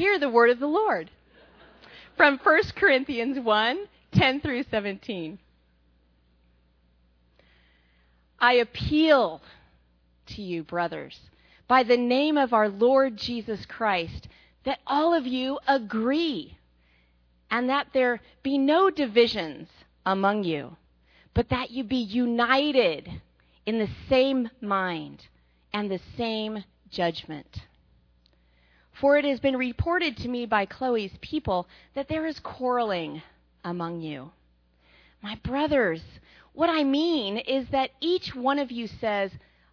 Hear the word of the Lord from 1 Corinthians 1 10 through 17. I appeal to you, brothers, by the name of our Lord Jesus Christ, that all of you agree, and that there be no divisions among you, but that you be united in the same mind and the same judgment. For it has been reported to me by Chloe's people that there is quarreling among you. My brothers, what I mean is that each one of you says,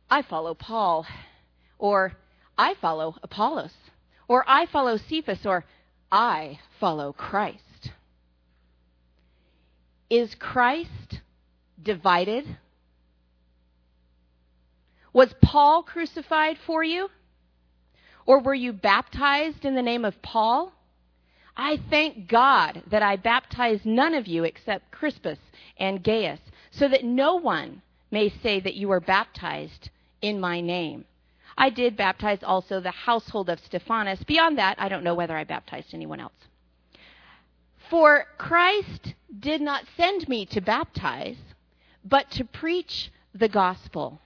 I follow Paul, or I follow Apollos, or I follow Cephas, or I follow Christ. Is Christ divided? Was Paul crucified for you? Or were you baptized in the name of Paul? I thank God that I baptized none of you except Crispus and Gaius, so that no one may say that you were baptized in my name. I did baptize also the household of Stephanas. Beyond that, I don't know whether I baptized anyone else. For Christ did not send me to baptize, but to preach the gospel,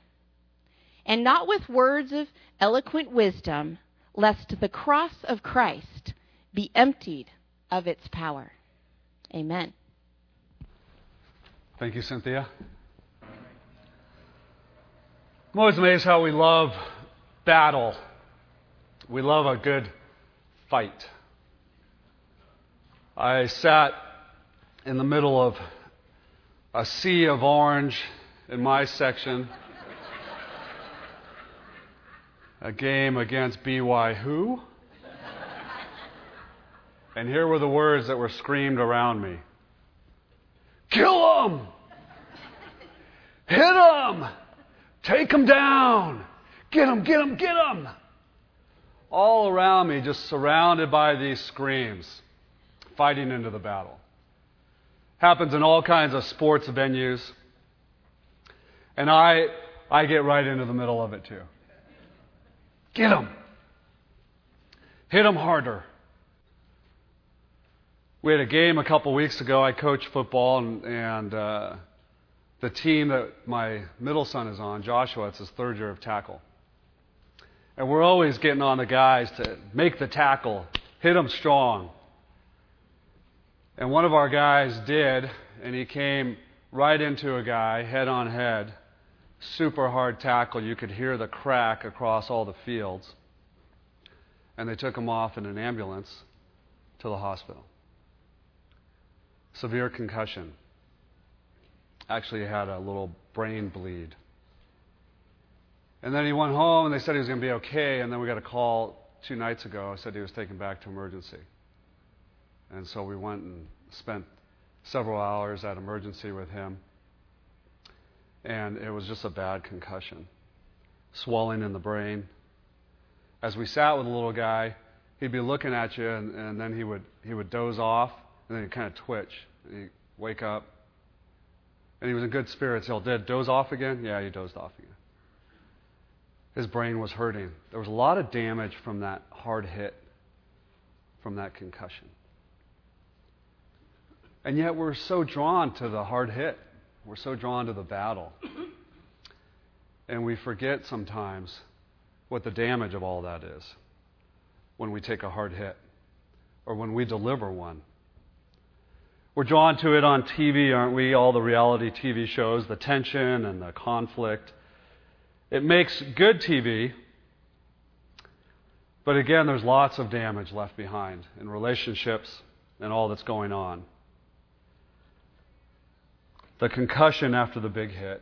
and not with words of eloquent wisdom lest the cross of Christ be emptied of its power. Amen. Thank you, Cynthia. I'm always amazed how we love battle. We love a good fight. I sat in the middle of a sea of orange in my section a game against BY who? and here were the words that were screamed around me Kill him! Hit him! Take him down! Get him, get him, get him! All around me, just surrounded by these screams, fighting into the battle. Happens in all kinds of sports venues. And I, I get right into the middle of it too. Get them. Hit them harder. We had a game a couple weeks ago. I coach football, and, and uh, the team that my middle son is on, Joshua, it's his third year of tackle. And we're always getting on the guys to make the tackle, hit them strong. And one of our guys did, and he came right into a guy, head on head super hard tackle. You could hear the crack across all the fields. And they took him off in an ambulance to the hospital. Severe concussion. Actually, had a little brain bleed. And then he went home and they said he was going to be okay. And then we got a call two nights ago. said he was taken back to emergency. And so we went and spent several hours at emergency with him and it was just a bad concussion. Swelling in the brain. As we sat with the little guy, he'd be looking at you, and, and then he would, he would doze off, and then he'd kind of twitch. And he'd wake up. And he was in good spirits. He'll did doze off again? Yeah, he dozed off again. His brain was hurting. There was a lot of damage from that hard hit, from that concussion. And yet we're so drawn to the hard hit. We're so drawn to the battle. And we forget sometimes what the damage of all that is when we take a hard hit or when we deliver one. We're drawn to it on TV, aren't we? All the reality TV shows, the tension and the conflict. It makes good TV, but again, there's lots of damage left behind in relationships and all that's going on the concussion after the big hit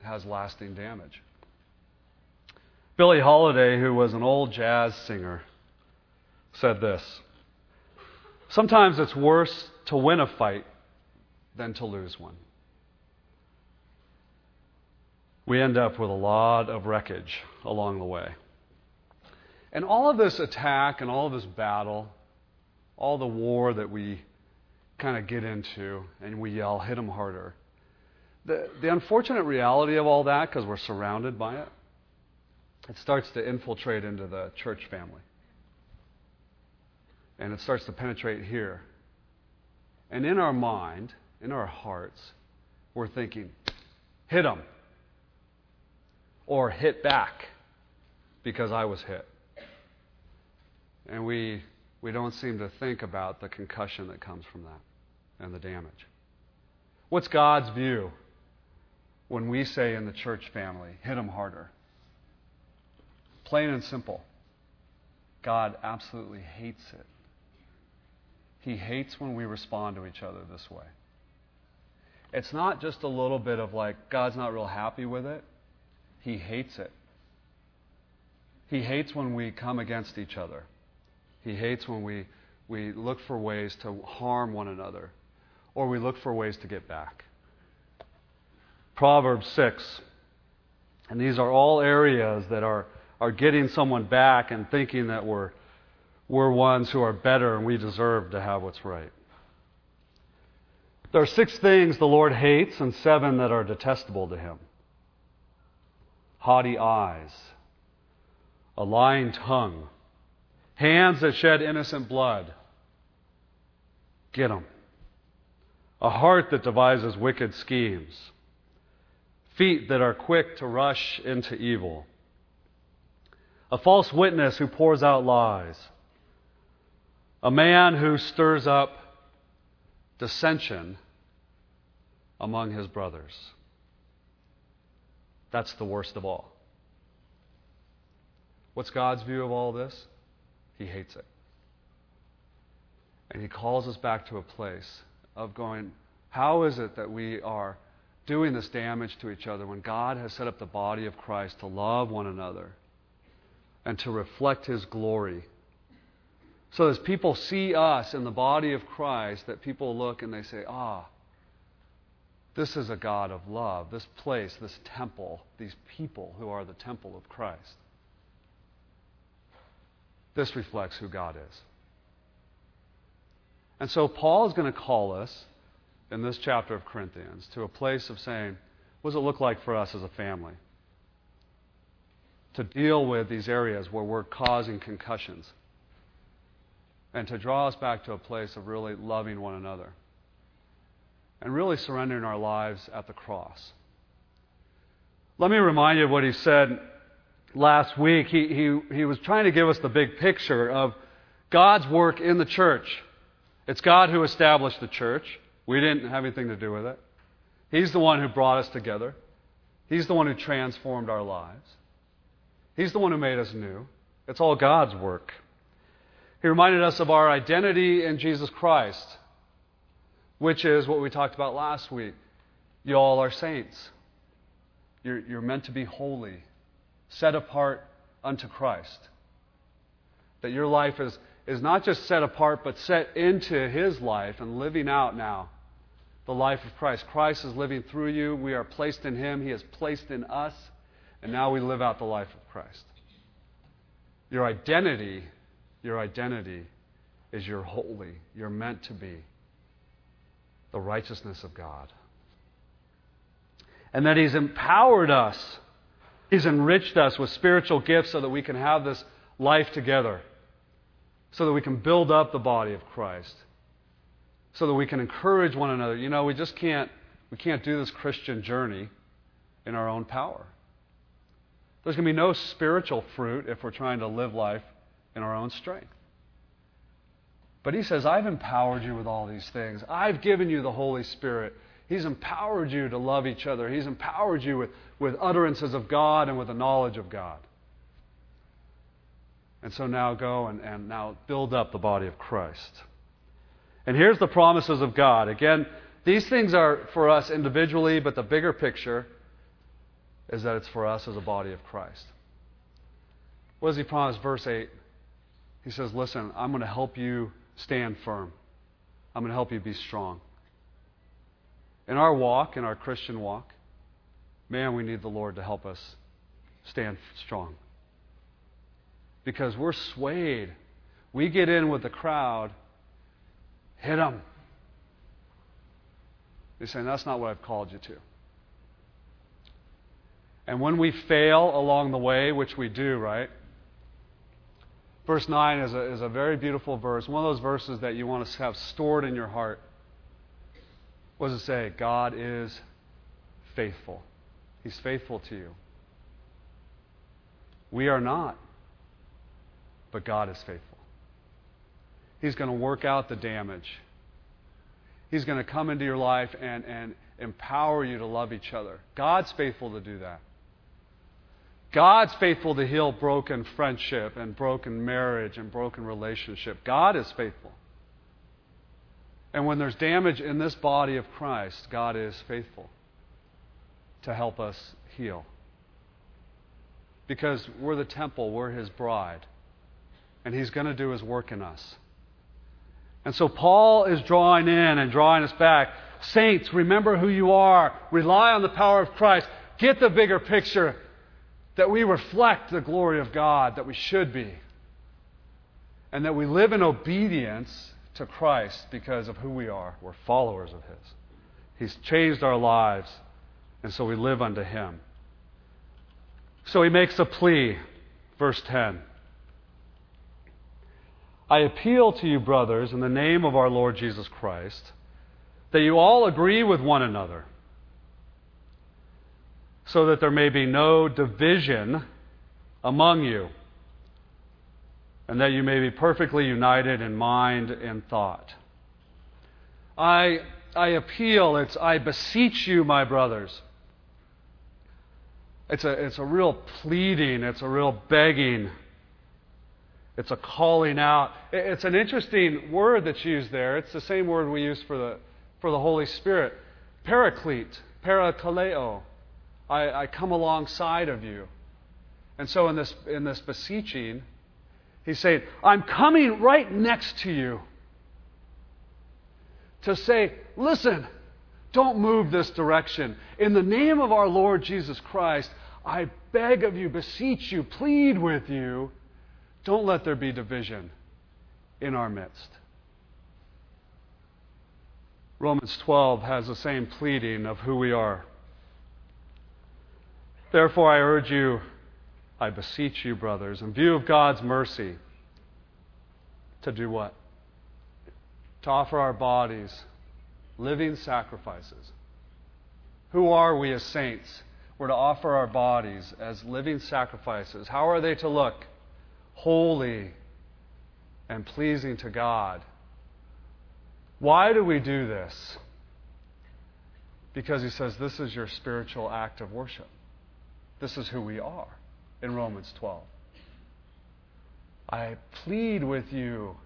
has lasting damage. Billie Holiday, who was an old jazz singer, said this Sometimes it's worse to win a fight than to lose one. We end up with a lot of wreckage along the way. And all of this attack and all of this battle, all the war that we kind of get into and we yell, hit them harder. The, the unfortunate reality of all that, because we're surrounded by it, it starts to infiltrate into the church family. And it starts to penetrate here. And in our mind, in our hearts, we're thinking, hit them. Or hit back because I was hit. And we, we don't seem to think about the concussion that comes from that and the damage. What's God's view when we say in the church family, hit them harder? Plain and simple. God absolutely hates it. He hates when we respond to each other this way. It's not just a little bit of like, God's not real happy with it. He hates it. He hates when we come against each other. He hates when we, we look for ways to harm one another or we look for ways to get back. Proverbs 6. And these are all areas that are, are getting someone back and thinking that we're, we're ones who are better and we deserve to have what's right. There are six things the Lord hates and seven that are detestable to him haughty eyes, a lying tongue, hands that shed innocent blood. Get them a heart that devises wicked schemes, feet that are quick to rush into evil, a false witness who pours out lies, a man who stirs up dissension among his brothers. That's the worst of all. What's God's view of all this? He hates it. And he calls us back to a place of going, how is it that we are doing this damage to each other when God has set up the body of Christ to love one another and to reflect his glory? So as people see us in the body of Christ, that people look and they say, ah, this is a God of love, this place, this temple, these people who are the temple of Christ. This reflects who God is. And so Paul is going to call us in this chapter of Corinthians to a place of saying, what does it look like for us as a family? To deal with these areas where we're causing concussions. And to draw us back to a place of really loving one another. And really surrendering our lives at the cross. Let me remind you of what he said last week. He, he, he was trying to give us the big picture of God's work in the church. It's God who established the church. We didn't have anything to do with it. He's the one who brought us together. He's the one who transformed our lives. He's the one who made us new. It's all God's work. He reminded us of our identity in Jesus Christ, which is what we talked about last week. You all are saints. You're, you're meant to be holy, set apart unto Christ. That your life is is not just set apart, but set into his life and living out now the life of Christ. Christ is living through you. We are placed in him. He is placed in us. And now we live out the life of Christ. Your identity, your identity is you're holy. You're meant to be the righteousness of God. And that He's empowered us, He's enriched us with spiritual gifts so that we can have this life together so that we can build up the body of Christ, so that we can encourage one another. You know, we just can't we can't do this Christian journey in our own power. There's going to be no spiritual fruit if we're trying to live life in our own strength. But he says, I've empowered you with all these things. I've given you the Holy Spirit. He's empowered you to love each other. He's empowered you with, with utterances of God and with the knowledge of God. And so now go and, and now build up the body of Christ. And here's the promises of God. Again, these things are for us individually, but the bigger picture is that it's for us as a body of Christ. What does he promise? Verse 8. He says, Listen, I'm going to help you stand firm. I'm going to help you be strong. In our walk, in our Christian walk, man, we need the Lord to help us stand strong because we're swayed. We get in with the crowd, hit them. He's saying, That's not what I've called you to. And when we fail along the way, which we do, right? Verse 9 is a, is a very beautiful verse, one of those verses that you want to have stored in your heart. What does it say? God is faithful. He's faithful to you. We are not, but God is faithful. He's going to work out the damage. He's going to come into your life and, and empower you to love each other. God's faithful to do that. God's faithful to heal broken friendship and broken marriage and broken relationship. God is faithful. And when there's damage in this body of Christ, God is faithful to help us heal. Because we're the temple, we're His bride. And He's going to do His work in us. And so Paul is drawing in and drawing us back. Saints, remember who you are. Rely on the power of Christ. Get the bigger picture that we reflect the glory of God that we should be, and that we live in obedience to Christ because of who we are. We're followers of His. He's changed our lives, and so we live unto Him. So he makes a plea, verse 10. I appeal to you, brothers, in the name of our Lord Jesus Christ, that you all agree with one another so that there may be no division among you, and that you may be perfectly united in mind and thought. I, I appeal, it's I beseech you, my brothers. It's a, it's a real pleading, it's a real begging, it's a calling out. It's an interesting word that's used there. It's the same word we use for the, for the Holy Spirit paraclete, parakaleo. I, I come alongside of you. And so in this, in this beseeching, he's saying, I'm coming right next to you to say, listen, don't move this direction. In the name of our Lord Jesus Christ, I beg of you, beseech you, plead with you, don't let there be division in our midst. Romans 12 has the same pleading of who we are. Therefore, I urge you, I beseech you, brothers, in view of God's mercy, to do what? To offer our bodies living sacrifices. Who are we as saints? We're to offer our bodies as living sacrifices. How are they to look? Holy and pleasing to God. Why do we do this? Because he says this is your spiritual act of worship. This is who we are in Romans 12. I plead with you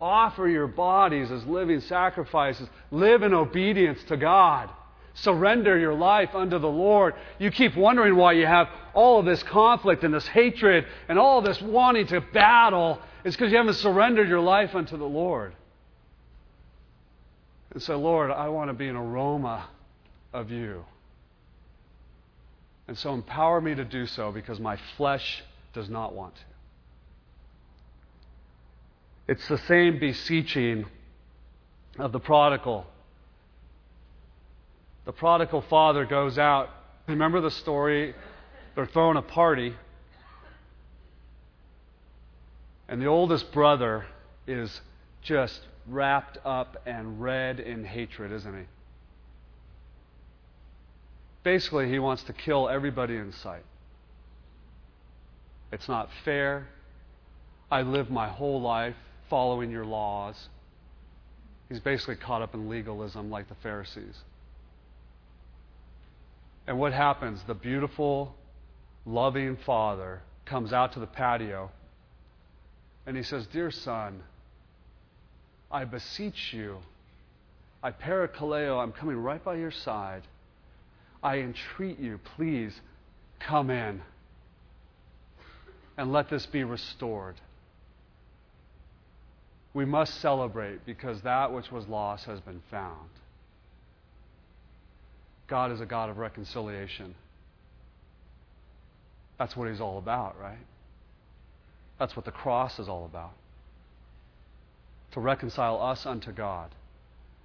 offer your bodies as living sacrifices, live in obedience to God. Surrender your life unto the Lord. You keep wondering why you have all of this conflict and this hatred and all this wanting to battle. It's because you haven't surrendered your life unto the Lord. And say, Lord, I want to be an aroma of you. And so empower me to do so because my flesh does not want to. It's the same beseeching of the prodigal. The prodigal father goes out. Remember the story? They're throwing a party. And the oldest brother is just wrapped up and red in hatred, isn't he? Basically, he wants to kill everybody in sight. It's not fair. I lived my whole life following your laws. He's basically caught up in legalism like the Pharisees. And what happens? The beautiful, loving father comes out to the patio and he says, Dear son, I beseech you, I parakaleo, I'm coming right by your side. I entreat you, please come in and let this be restored. We must celebrate because that which was lost has been found. God is a God of reconciliation. That's what He's all about, right? That's what the cross is all about. To reconcile us unto God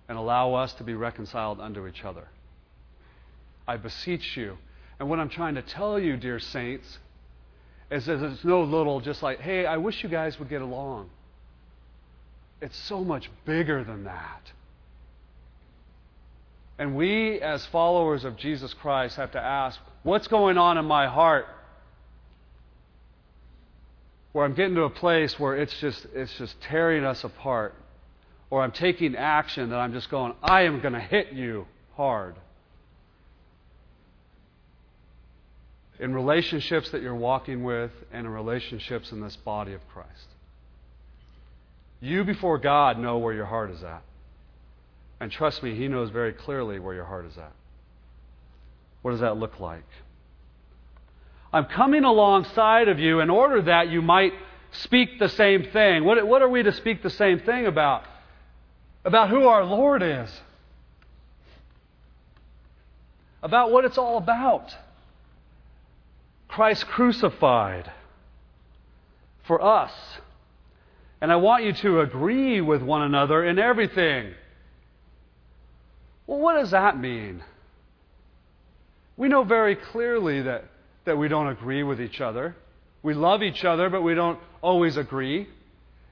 and allow us to be reconciled unto each other. I beseech you. And what I'm trying to tell you, dear saints, is that it's no little, just like, hey, I wish you guys would get along. It's so much bigger than that. And we, as followers of Jesus Christ, have to ask, what's going on in my heart? Where I'm getting to a place where it's just, it's just tearing us apart. Or I'm taking action that I'm just going, I am going to hit you hard. In relationships that you're walking with and in relationships in this body of Christ. You, before God, know where your heart is at. And trust me, He knows very clearly where your heart is at. What does that look like? I'm coming alongside of you in order that you might speak the same thing. What, what are we to speak the same thing about? About who our Lord is, about what it's all about. Christ crucified for us. And I want you to agree with one another in everything. Well, what does that mean? We know very clearly that, that we don't agree with each other. We love each other, but we don't always agree.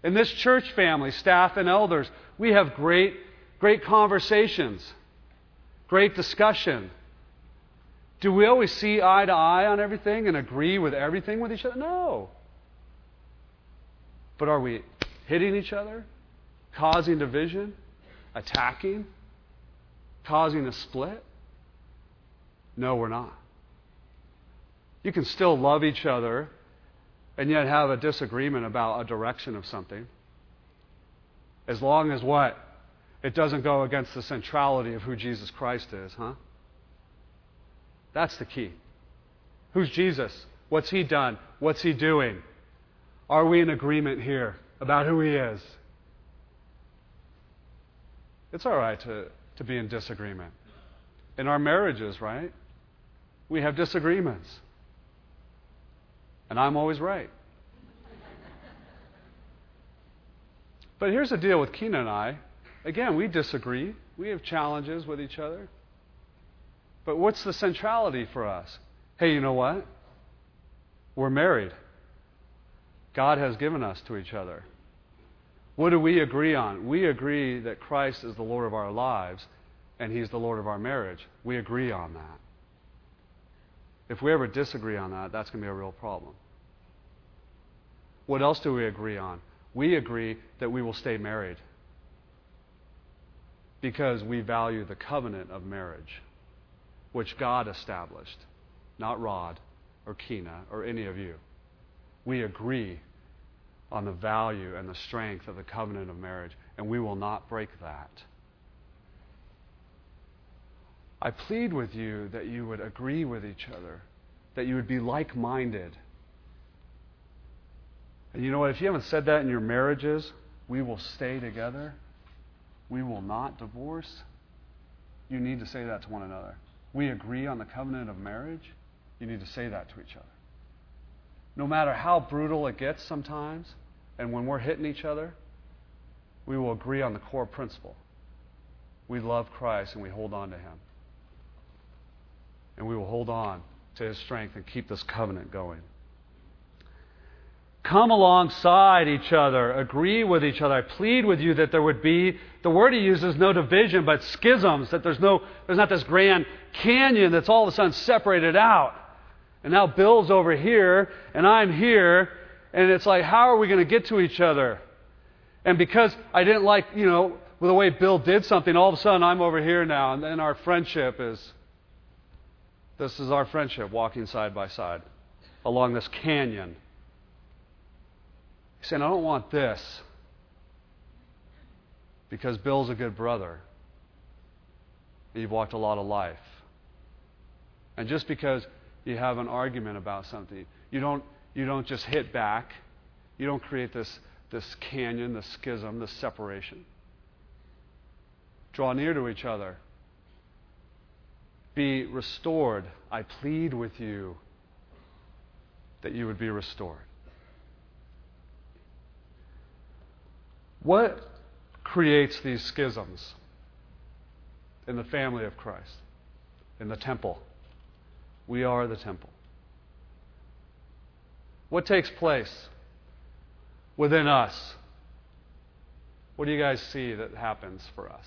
In this church family, staff and elders, we have great, great conversations, great discussion. Do we always see eye to eye on everything and agree with everything with each other? No. But are we hitting each other, causing division, attacking? causing a split? No, we're not. You can still love each other and yet have a disagreement about a direction of something. As long as what? It doesn't go against the centrality of who Jesus Christ is, huh? That's the key. Who's Jesus? What's he done? What's he doing? Are we in agreement here about who he is? It's all right to to be in disagreement. In our marriages, right? We have disagreements. And I'm always right. but here's the deal with Keena and I. Again, we disagree. We have challenges with each other. But what's the centrality for us? Hey, you know what? We're married. God has given us to each other. What do we agree on? We agree that Christ is the Lord of our lives and He's the Lord of our marriage. We agree on that. If we ever disagree on that, that's going to be a real problem. What else do we agree on? We agree that we will stay married because we value the covenant of marriage, which God established, not Rod or Keena or any of you. We agree on the value and the strength of the covenant of marriage, and we will not break that. I plead with you that you would agree with each other, that you would be like minded. And you know what? If you haven't said that in your marriages, we will stay together, we will not divorce. You need to say that to one another. We agree on the covenant of marriage. You need to say that to each other. No matter how brutal it gets sometimes, and when we're hitting each other, we will agree on the core principle. We love Christ and we hold on to Him. And we will hold on to His strength and keep this covenant going. Come alongside each other, agree with each other. I plead with you that there would be, the word he uses no division, but schisms, that there's, no, there's not this grand canyon that's all of a sudden separated out. And now Bill's over here, and I'm here, and it's like, how are we going to get to each other? And because I didn't like, you know, the way Bill did something, all of a sudden I'm over here now, and then our friendship is this is our friendship walking side by side along this canyon. He's saying, I don't want this because Bill's a good brother. You've walked a lot of life. And just because you have an argument about something, you don't you don't just hit back. You don't create this, this canyon, this schism, this separation. Draw near to each other. Be restored. I plead with you that you would be restored. What creates these schisms in the family of Christ, in the temple? We are the temple. What takes place within us? What do you guys see that happens for us?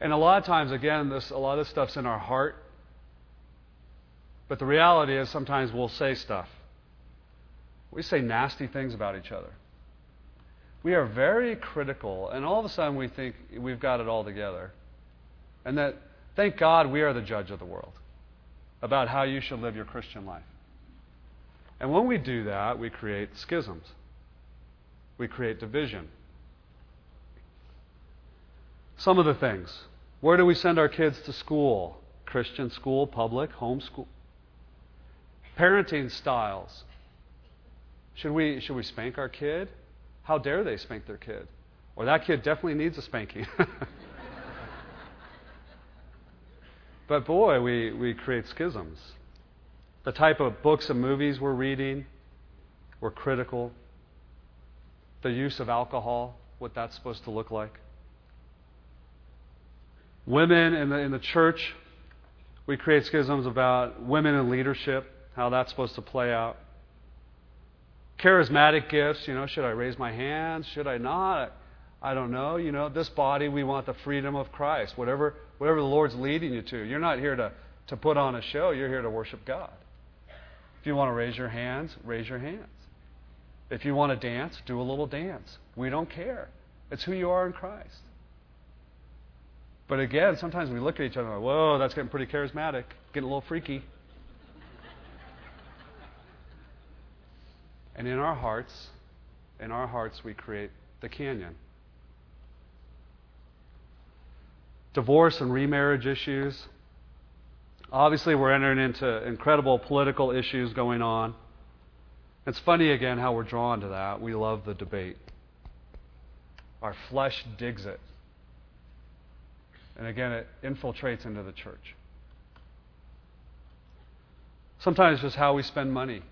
And a lot of times, again, this, a lot of this stuff's in our heart. But the reality is sometimes we'll say stuff. We say nasty things about each other. We are very critical, and all of a sudden we think we've got it all together. And that, thank God, we are the judge of the world about how you should live your Christian life. And when we do that, we create schisms, we create division. Some of the things. Where do we send our kids to school? Christian school, public, homeschool. Parenting styles. Should we, should we spank our kid? How dare they spank their kid? Or that kid definitely needs a spanking. but boy, we, we create schisms. The type of books and movies we're reading, we're critical. The use of alcohol, what that's supposed to look like. Women in the, in the church, we create schisms about women in leadership, how that's supposed to play out charismatic gifts, you know, should I raise my hands? Should I not? I don't know. You know, this body, we want the freedom of Christ. Whatever, whatever the Lord's leading you to. You're not here to, to put on a show, you're here to worship God. If you want to raise your hands, raise your hands. If you want to dance, do a little dance. We don't care. It's who you are in Christ. But again, sometimes we look at each other and like, whoa, that's getting pretty charismatic, getting a little freaky. And in our hearts, in our hearts, we create the canyon. Divorce and remarriage issues. Obviously, we're entering into incredible political issues going on. It's funny again how we're drawn to that. We love the debate. Our flesh digs it. And again, it infiltrates into the church. Sometimes just how we spend money.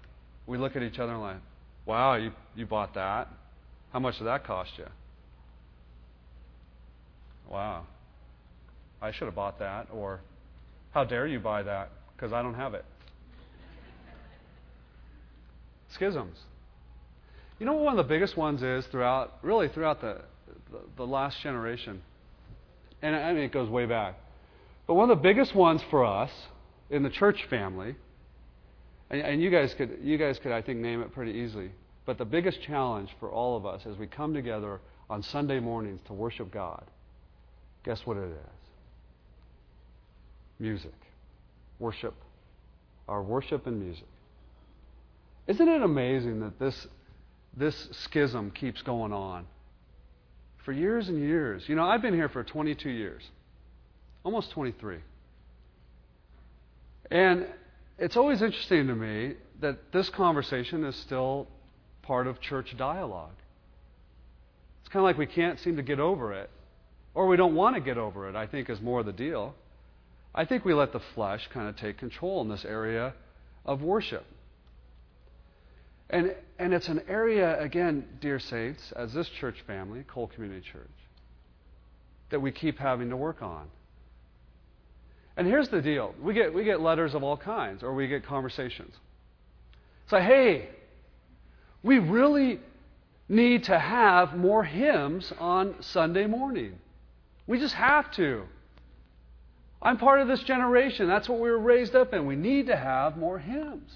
We look at each other and like, Wow, you, you bought that. How much did that cost you? Wow. I should have bought that. Or, how dare you buy that? Because I don't have it. Schisms. You know what one of the biggest ones is throughout, really throughout the, the, the last generation? And I mean, it goes way back. But one of the biggest ones for us in the church family and, and you guys could, you guys could, I think, name it pretty easily. But the biggest challenge for all of us as we come together on Sunday mornings to worship God, guess what it is? Music. Worship. Our worship and music. Isn't it amazing that this, this schism keeps going on for years and years? You know, I've been here for 22 years, almost 23. And it's always interesting to me that this conversation is still part of church dialogue. It's kind of like we can't seem to get over it, or we don't want to get over it, I think is more the deal. I think we let the flesh kind of take control in this area of worship. And, and it's an area, again, dear saints, as this church family, Cole Community Church, that we keep having to work on. And here's the deal we get, we get letters of all kinds, or we get conversations. Say, hey, we really need to have more hymns on Sunday morning. We just have to. I'm part of this generation. That's what we were raised up in. We need to have more hymns.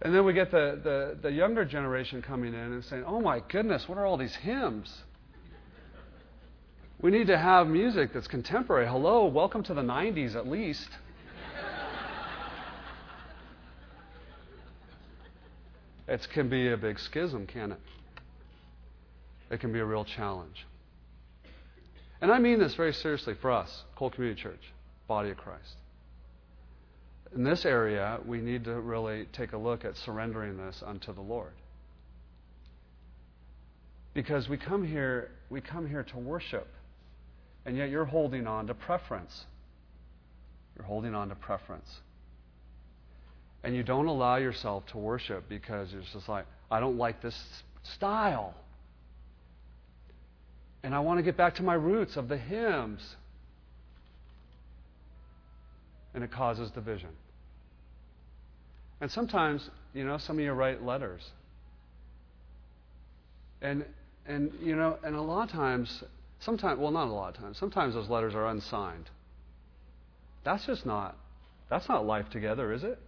And then we get the, the, the younger generation coming in and saying, oh my goodness, what are all these hymns? We need to have music that's contemporary. Hello, welcome to the 90s at least. it can be a big schism, can it? It can be a real challenge. And I mean this very seriously for us, Cole Community Church, body of Christ. In this area, we need to really take a look at surrendering this unto the Lord. Because we come here, we come here to worship. And yet you're holding on to preference. You're holding on to preference. And you don't allow yourself to worship because it's just like, I don't like this style. And I want to get back to my roots of the hymns. And it causes division. And sometimes, you know, some of you write letters. And, and you know, and a lot of times, sometimes, well, not a lot of times, sometimes those letters are unsigned. That's just not, that's not life together, is it?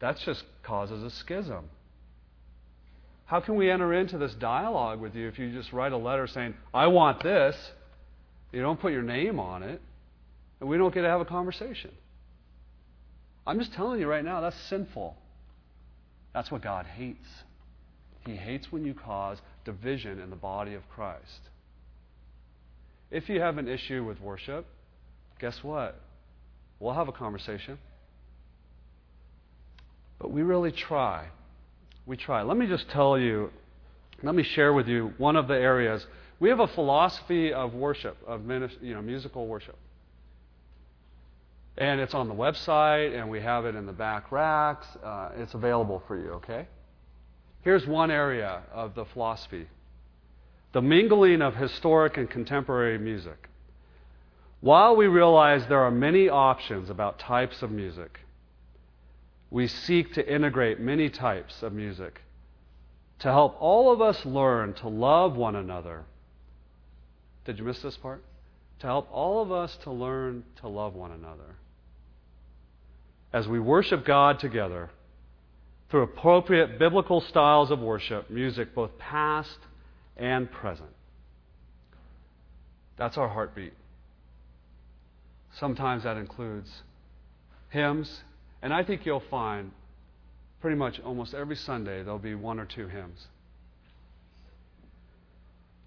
That just causes a schism. How can we enter into this dialogue with you if you just write a letter saying, I want this? You don't put your name on it, and we don't get to have a conversation. I'm just telling you right now, that's sinful. That's what God hates. He hates when you cause division in the body of Christ. If you have an issue with worship, guess what? We'll have a conversation. But we really try. We try. Let me just tell you, let me share with you one of the areas. We have a philosophy of worship, of you know, musical worship. And it's on the website, and we have it in the back racks. Uh, it's available for you, okay? Here's one area of the philosophy the mingling of historic and contemporary music. While we realize there are many options about types of music, we seek to integrate many types of music to help all of us learn to love one another. Did you miss this part? To help all of us to learn to love one another. As we worship God together through appropriate biblical styles of worship, music both past and present. That's our heartbeat. Sometimes that includes hymns and I think you'll find pretty much almost every Sunday there'll be one or two hymns.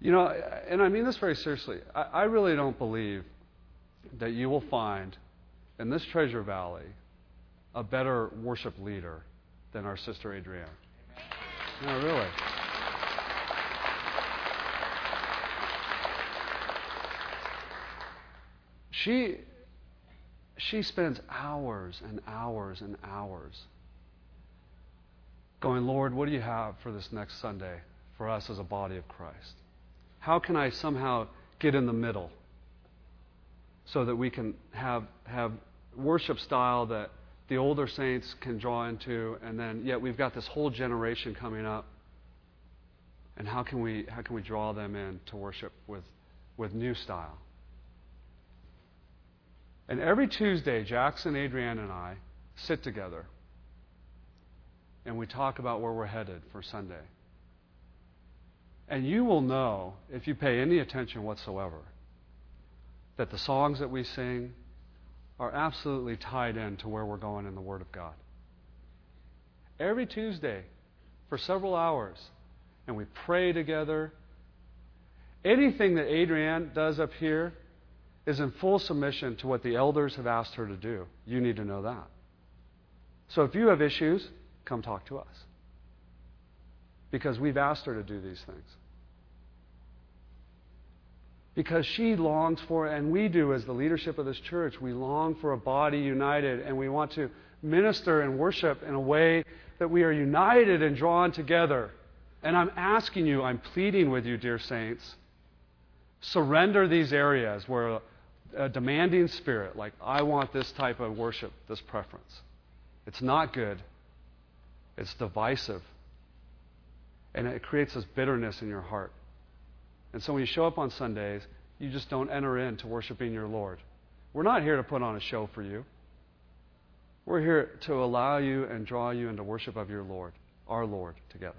You know, and I mean this very seriously. I, I really don't believe that you will find in this Treasure Valley a better worship leader than our sister Adrienne. No, really. She she spends hours and hours and hours going, Lord, what do you have for this next Sunday for us as a body of Christ? How can I somehow get in the middle so that we can have, have worship style that the older saints can draw into, and then yet we've got this whole generation coming up. And how can we, how can we draw them in to worship with, with new style? And every Tuesday, Jackson, Adrienne, and I sit together and we talk about where we're headed for Sunday. And you will know, if you pay any attention whatsoever, that the songs that we sing are absolutely tied in to where we're going in the Word of God. Every Tuesday, for several hours, and we pray together. Anything that Adrienne does up here is in full submission to what the elders have asked her to do. You need to know that. So if you have issues, come talk to us. Because we've asked her to do these things. Because she longs for, and we do as the leadership of this church, we long for a body united, and we want to minister and worship in a way that we are united and drawn together. And I'm asking you, I'm pleading with you, dear saints, surrender these areas where a demanding spirit, like, I want this type of worship, this preference. It's not good, it's divisive. And it creates this bitterness in your heart. And so when you show up on Sundays, you just don't enter into worshiping your Lord. We're not here to put on a show for you. We're here to allow you and draw you into worship of your Lord, our Lord, together.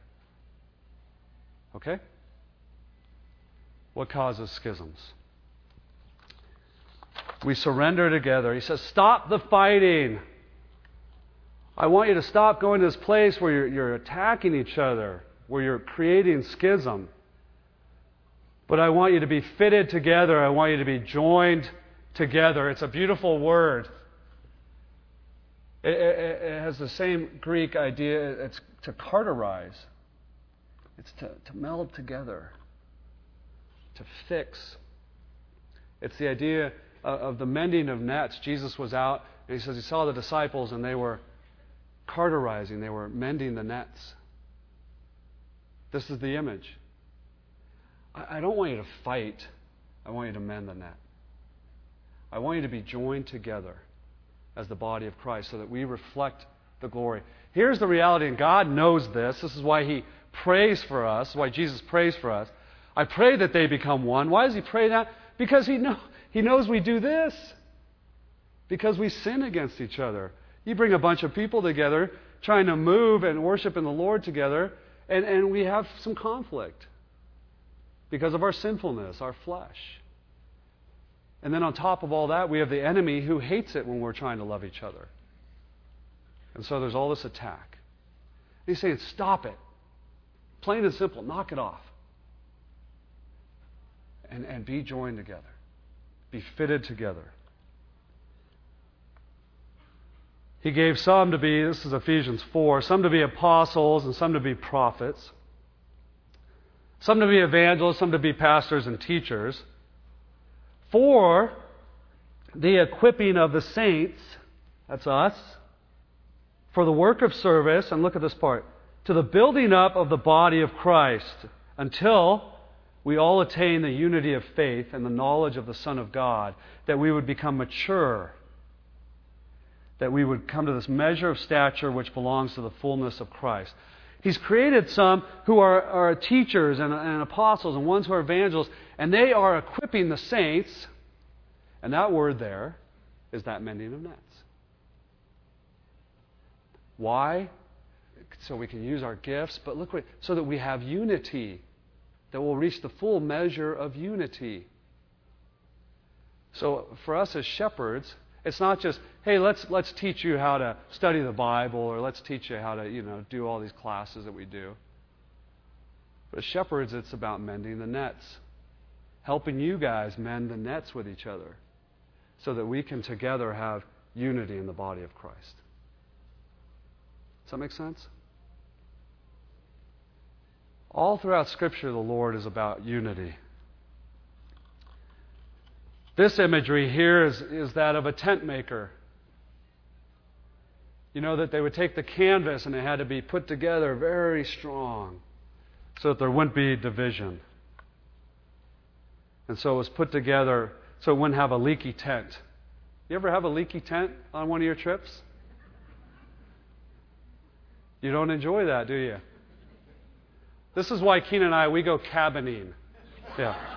Okay? What causes schisms? We surrender together. He says, Stop the fighting. I want you to stop going to this place where you're, you're attacking each other, where you're creating schism. But I want you to be fitted together. I want you to be joined together. It's a beautiful word. It, it, it has the same Greek idea. It's to carterize, it's to, to meld together, to fix. It's the idea of the mending of nets. Jesus was out, and he says he saw the disciples, and they were carterizing, they were mending the nets. This is the image. I don't want you to fight, I want you to mend the net. I want you to be joined together as the body of Christ so that we reflect the glory. Here's the reality, and God knows this. This is why He prays for us, why Jesus prays for us. I pray that they become one. Why does He pray that? Because He, know, he knows we do this. Because we sin against each other. You bring a bunch of people together trying to move and worship in the Lord together, and, and we have some conflict because of our sinfulness, our flesh. And then on top of all that, we have the enemy who hates it when we're trying to love each other. And so there's all this attack. he's saying, stop it. Plain and simple, knock it off. And, and be joined together, be fitted together. He gave some to be, this is Ephesians 4, some to be apostles and some to be prophets, some to be evangelists, some to be pastors and teachers, for the equipping of the saints, that's us, for the work of service, and look at this part, to the building up of the body of Christ until we all attain the unity of faith and the knowledge of the Son of God, that we would become mature that we would come to this measure of stature which belongs to the fullness of Christ. He's created some who are, are teachers and, and apostles and ones who are evangelists, and they are equipping the saints. And that word there is that mending of nets. Why? So we can use our gifts, but look, what, so that we have unity, that we'll reach the full measure of unity. So for us as shepherds, it's not just, hey, let's, let's teach you how to study the Bible or let's teach you how to, you know, do all these classes that we do. But as shepherds, it's about mending the nets, helping you guys mend the nets with each other so that we can together have unity in the body of Christ. Does that make sense? All throughout Scripture, the Lord is about unity. This imagery here is, is that of a tent maker. You know, that they would take the canvas and it had to be put together very strong so that there wouldn't be division. And so it was put together so it wouldn't have a leaky tent. You ever have a leaky tent on one of your trips? You don't enjoy that, do you? This is why Keen and I, we go cabining. Yeah.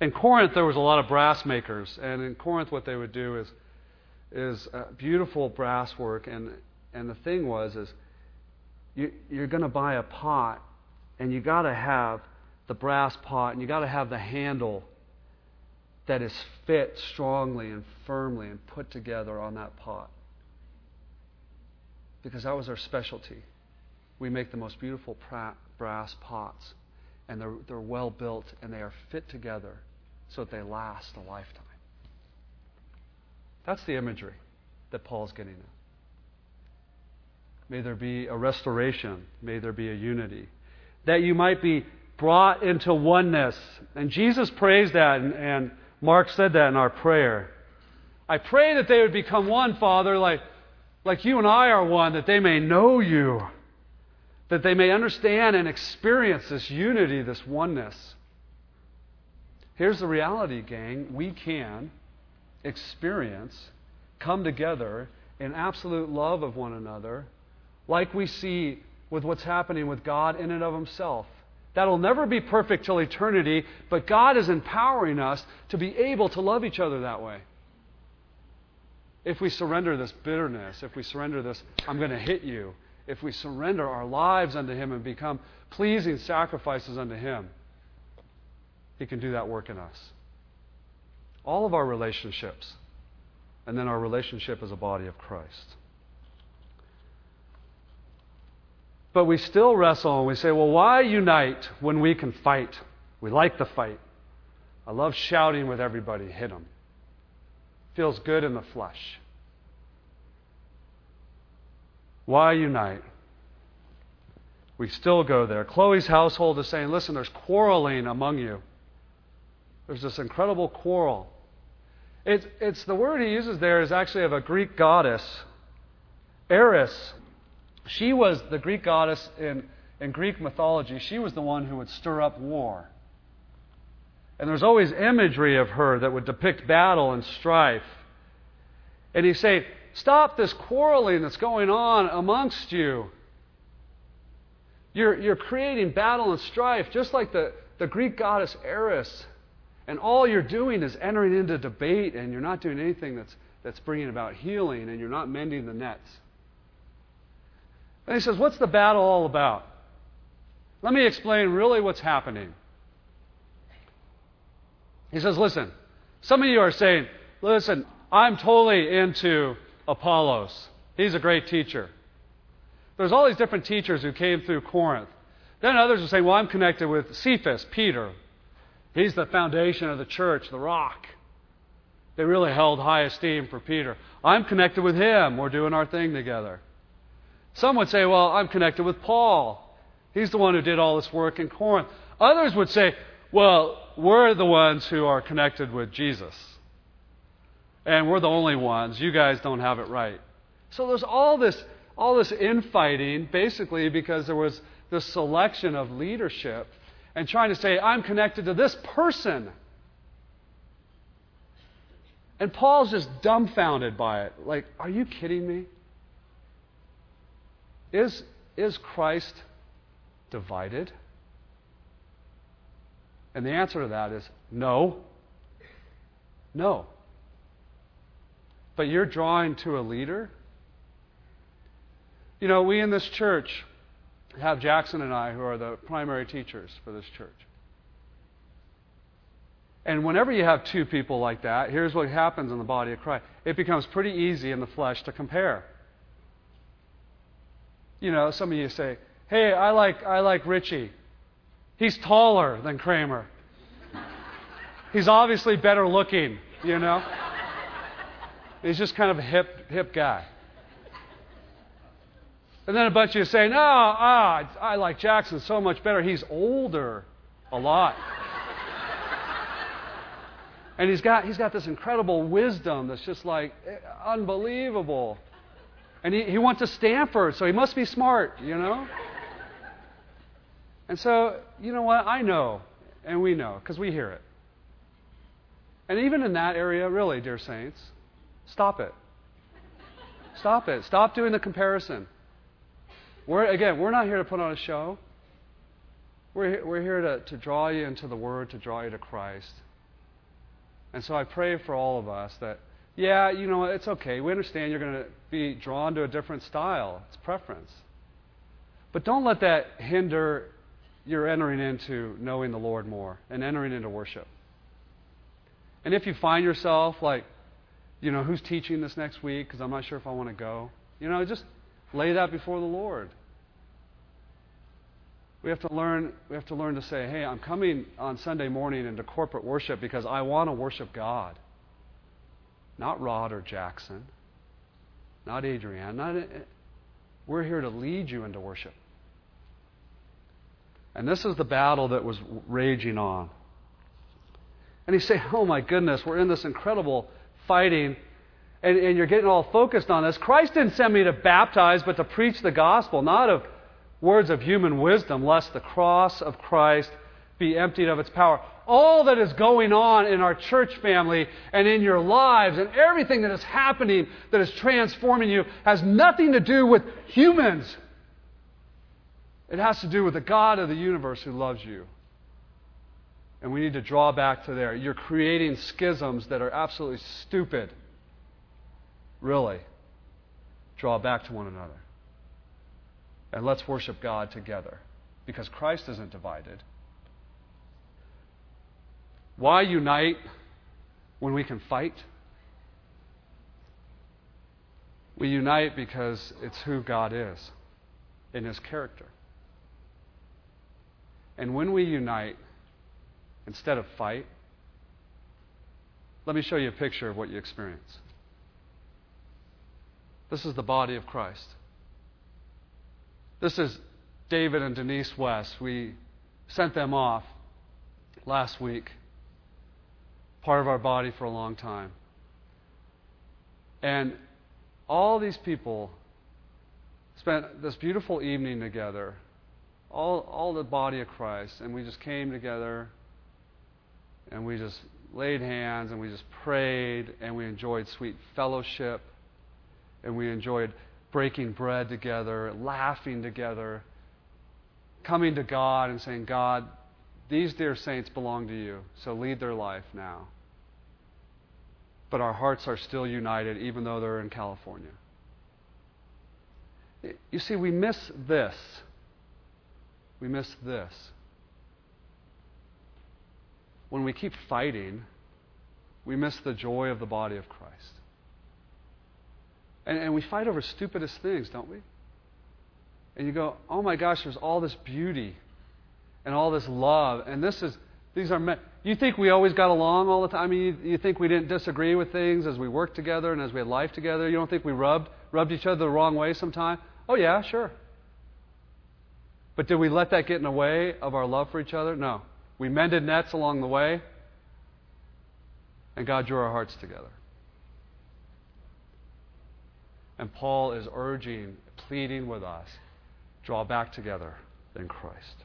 In Corinth, there was a lot of brass makers, and in Corinth, what they would do is is uh, beautiful brass work, and and the thing was is you, you're going to buy a pot, and you got to have the brass pot, and you got to have the handle that is fit strongly and firmly and put together on that pot, because that was our specialty. We make the most beautiful pra- brass pots, and they're, they're well built and they are fit together so that they last a lifetime. That's the imagery that Paul's getting at. May there be a restoration, may there be a unity, that you might be brought into oneness. And Jesus prays that, and, and Mark said that in our prayer. I pray that they would become one, Father, like, like you and I are one, that they may know you, that they may understand and experience this unity, this oneness. Here's the reality, gang. We can experience, come together in absolute love of one another, like we see with what's happening with God in and of Himself. That'll never be perfect till eternity, but God is empowering us to be able to love each other that way. If we surrender this bitterness, if we surrender this, I'm going to hit you, if we surrender our lives unto Him and become pleasing sacrifices unto Him, he can do that work in us. All of our relationships, and then our relationship as a body of Christ. But we still wrestle and we say, well, why unite when we can fight? We like the fight. I love shouting with everybody, hit them. Feels good in the flesh. Why unite? We still go there. Chloe's household is saying, listen, there's quarreling among you. There's this incredible quarrel. It's, it's the word he uses there is actually of a Greek goddess, Eris. She was the Greek goddess in, in Greek mythology. She was the one who would stir up war. And there's always imagery of her that would depict battle and strife. And he's saying, Stop this quarreling that's going on amongst you. You're, you're creating battle and strife, just like the, the Greek goddess Eris. And all you're doing is entering into debate, and you're not doing anything that's, that's bringing about healing, and you're not mending the nets. And he says, What's the battle all about? Let me explain really what's happening. He says, Listen, some of you are saying, Listen, I'm totally into Apollos. He's a great teacher. There's all these different teachers who came through Corinth. Then others are saying, Well, I'm connected with Cephas, Peter. He's the foundation of the church, the rock. They really held high esteem for Peter. I'm connected with him. We're doing our thing together. Some would say, Well, I'm connected with Paul. He's the one who did all this work in Corinth. Others would say, Well, we're the ones who are connected with Jesus. And we're the only ones. You guys don't have it right. So there's all this, all this infighting, basically, because there was this selection of leadership and trying to say, I'm connected to this person. And Paul's just dumbfounded by it. Like, are you kidding me? Is, is Christ divided? And the answer to that is no. No. But you're drawing to a leader? You know, we in this church, have Jackson and I, who are the primary teachers for this church. And whenever you have two people like that, here's what happens in the body of Christ it becomes pretty easy in the flesh to compare. You know, some of you say, hey, I like, I like Richie. He's taller than Kramer. He's obviously better looking, you know? He's just kind of a hip, hip guy. And then a bunch of you say, no, ah, I like Jackson so much better. He's older a lot. and he's got, he's got this incredible wisdom that's just like eh, unbelievable. And he, he went to Stanford, so he must be smart, you know? And so, you know what? I know, and we know, because we hear it. And even in that area, really, dear saints, stop it. Stop it. Stop doing the comparison. We're, again, we're not here to put on a show. We're, we're here to, to draw you into the Word, to draw you to Christ. And so I pray for all of us that, yeah, you know, it's okay. We understand you're going to be drawn to a different style, it's preference. But don't let that hinder your entering into knowing the Lord more and entering into worship. And if you find yourself like, you know, who's teaching this next week because I'm not sure if I want to go, you know, just lay that before the Lord. We have to learn we have to learn to say, "Hey, I'm coming on Sunday morning into corporate worship because I want to worship God." Not Rod or Jackson. Not Adrienne. Not eh, eh. we're here to lead you into worship. And this is the battle that was raging on. And he's saying, Oh my goodness, we're in this incredible fighting and, and you're getting all focused on this. Christ didn't send me to baptize, but to preach the gospel, not of words of human wisdom, lest the cross of Christ be emptied of its power. All that is going on in our church family and in your lives and everything that is happening that is transforming you has nothing to do with humans. It has to do with the God of the universe who loves you. And we need to draw back to there. You're creating schisms that are absolutely stupid really draw back to one another. And let's worship God together because Christ isn't divided. Why unite when we can fight? We unite because it's who God is in His character. And when we unite, instead of fight, let me show you a picture of what you experience. This is the body of Christ. This is David and Denise West. We sent them off last week, part of our body for a long time. And all these people spent this beautiful evening together, all, all the body of Christ, and we just came together and we just laid hands and we just prayed and we enjoyed sweet fellowship and we enjoyed breaking bread together, laughing together, coming to God and saying, God, these dear saints belong to you, so lead their life now. But our hearts are still united, even though they're in California. You see, we miss this. We miss this. When we keep fighting, we miss the joy of the body of Christ. And, and we fight over stupidest things, don't we? And you go, oh my gosh, there's all this beauty and all this love. And this is, these are meant. You think we always got along all the time? I mean, you, you think we didn't disagree with things as we worked together and as we had life together? You don't think we rubbed, rubbed each other the wrong way sometime? Oh, yeah, sure. But did we let that get in the way of our love for each other? No. We mended nets along the way, and God drew our hearts together. And Paul is urging, pleading with us draw back together in Christ.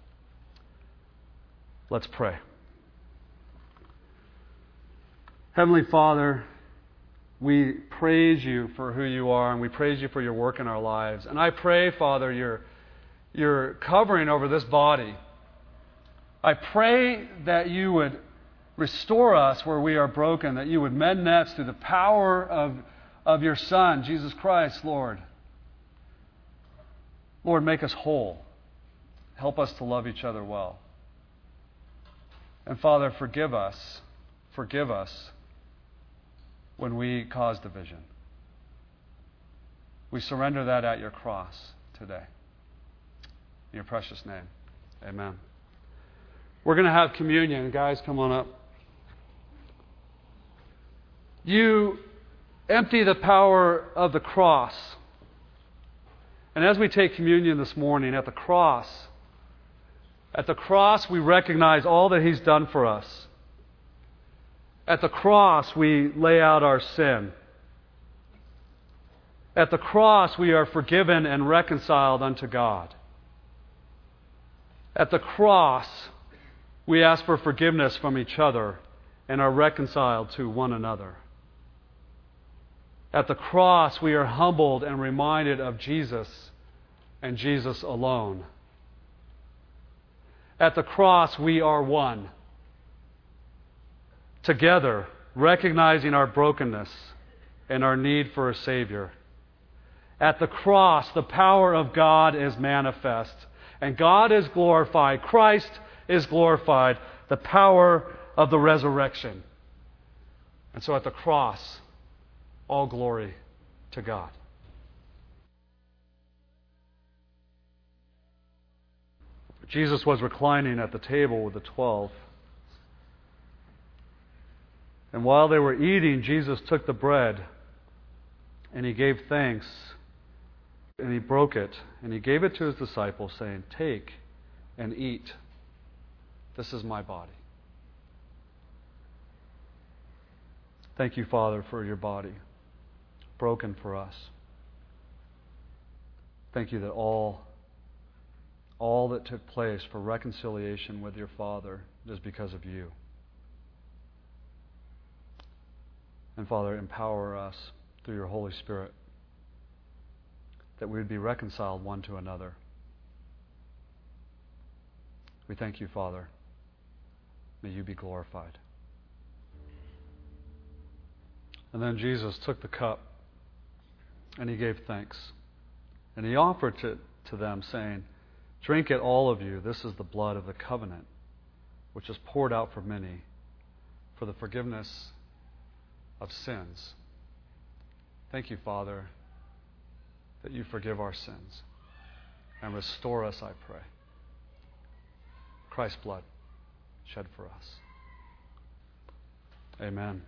Let's pray. Heavenly Father, we praise you for who you are and we praise you for your work in our lives. And I pray, Father, your, your covering over this body. I pray that you would restore us where we are broken, that you would mend nets through the power of, of your Son, Jesus Christ, Lord. Lord, make us whole. Help us to love each other well. And Father, forgive us. Forgive us when we cause division. We surrender that at your cross today. In your precious name. Amen. We're going to have communion. Guys, come on up. You empty the power of the cross. And as we take communion this morning at the cross, at the cross, we recognize all that He's done for us. At the cross, we lay out our sin. At the cross, we are forgiven and reconciled unto God. At the cross, we ask for forgiveness from each other and are reconciled to one another. At the cross, we are humbled and reminded of Jesus and Jesus alone. At the cross, we are one. Together, recognizing our brokenness and our need for a Savior. At the cross, the power of God is manifest, and God is glorified. Christ is glorified, the power of the resurrection. And so at the cross, all glory to God. Jesus was reclining at the table with the twelve. And while they were eating, Jesus took the bread and he gave thanks and he broke it and he gave it to his disciples, saying, Take and eat. This is my body. Thank you, Father, for your body broken for us. Thank you that all all that took place for reconciliation with your Father is because of you. And Father, empower us through your Holy Spirit that we would be reconciled one to another. We thank you, Father. May you be glorified. And then Jesus took the cup and he gave thanks. And he offered it to them, saying, Drink it, all of you. This is the blood of the covenant, which is poured out for many for the forgiveness of sins. Thank you, Father, that you forgive our sins and restore us, I pray. Christ's blood shed for us. Amen.